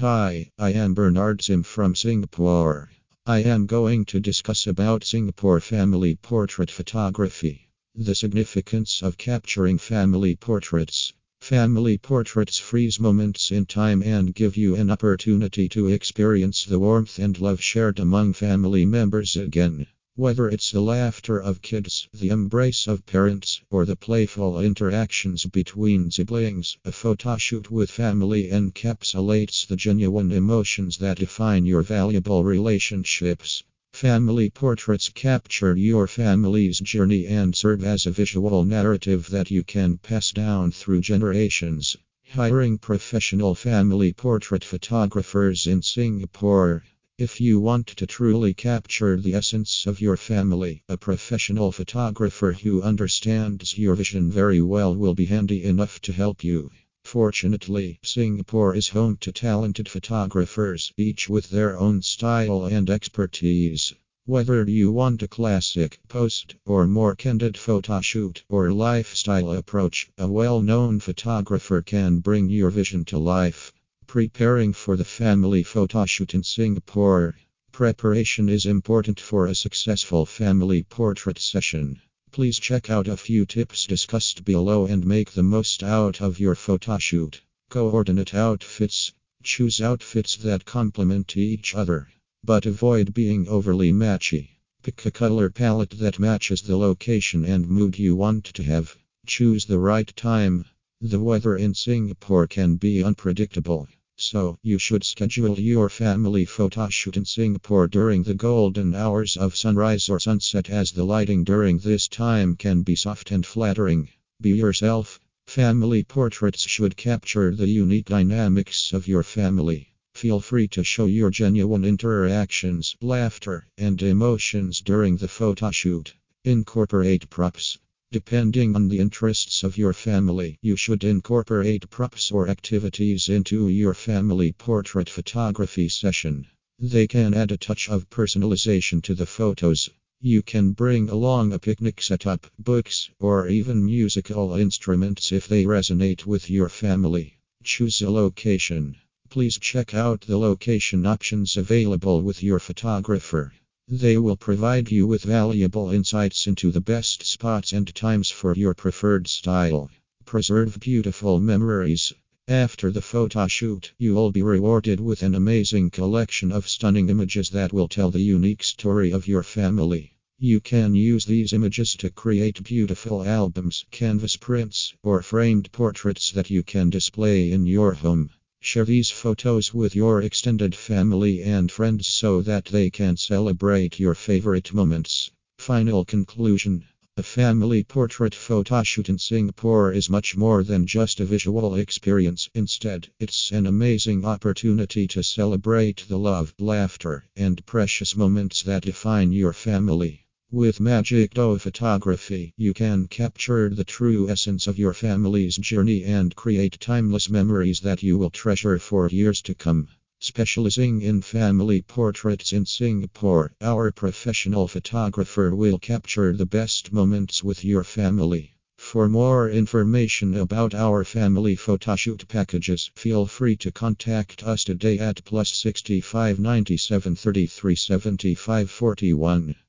Hi, I am Bernard Sim from Singapore. I am going to discuss about Singapore family portrait photography. The significance of capturing family portraits. Family portraits freeze moments in time and give you an opportunity to experience the warmth and love shared among family members again. Whether it's the laughter of kids, the embrace of parents, or the playful interactions between siblings, a photoshoot with family encapsulates the genuine emotions that define your valuable relationships. Family portraits capture your family's journey and serve as a visual narrative that you can pass down through generations. Hiring professional family portrait photographers in Singapore. If you want to truly capture the essence of your family, a professional photographer who understands your vision very well will be handy enough to help you. Fortunately, Singapore is home to talented photographers, each with their own style and expertise. Whether you want a classic, post, or more candid photo shoot or lifestyle approach, a well known photographer can bring your vision to life. Preparing for the family photoshoot in Singapore. Preparation is important for a successful family portrait session. Please check out a few tips discussed below and make the most out of your photoshoot. Coordinate outfits. Choose outfits that complement each other, but avoid being overly matchy. Pick a color palette that matches the location and mood you want to have. Choose the right time. The weather in Singapore can be unpredictable. So, you should schedule your family photo shoot in Singapore during the golden hours of sunrise or sunset, as the lighting during this time can be soft and flattering. Be yourself. Family portraits should capture the unique dynamics of your family. Feel free to show your genuine interactions, laughter, and emotions during the photo shoot. Incorporate props. Depending on the interests of your family, you should incorporate props or activities into your family portrait photography session. They can add a touch of personalization to the photos. You can bring along a picnic setup, books, or even musical instruments if they resonate with your family. Choose a location. Please check out the location options available with your photographer. They will provide you with valuable insights into the best spots and times for your preferred style. Preserve beautiful memories. After the photo shoot, you will be rewarded with an amazing collection of stunning images that will tell the unique story of your family. You can use these images to create beautiful albums, canvas prints, or framed portraits that you can display in your home. Share these photos with your extended family and friends so that they can celebrate your favorite moments. Final conclusion A family portrait photo shoot in Singapore is much more than just a visual experience. Instead, it's an amazing opportunity to celebrate the love, laughter, and precious moments that define your family. With Magicdow Photography, you can capture the true essence of your family's journey and create timeless memories that you will treasure for years to come. Specializing in family portraits in Singapore, our professional photographer will capture the best moments with your family. For more information about our family photoshoot packages, feel free to contact us today at plus 65 97 33 75 41.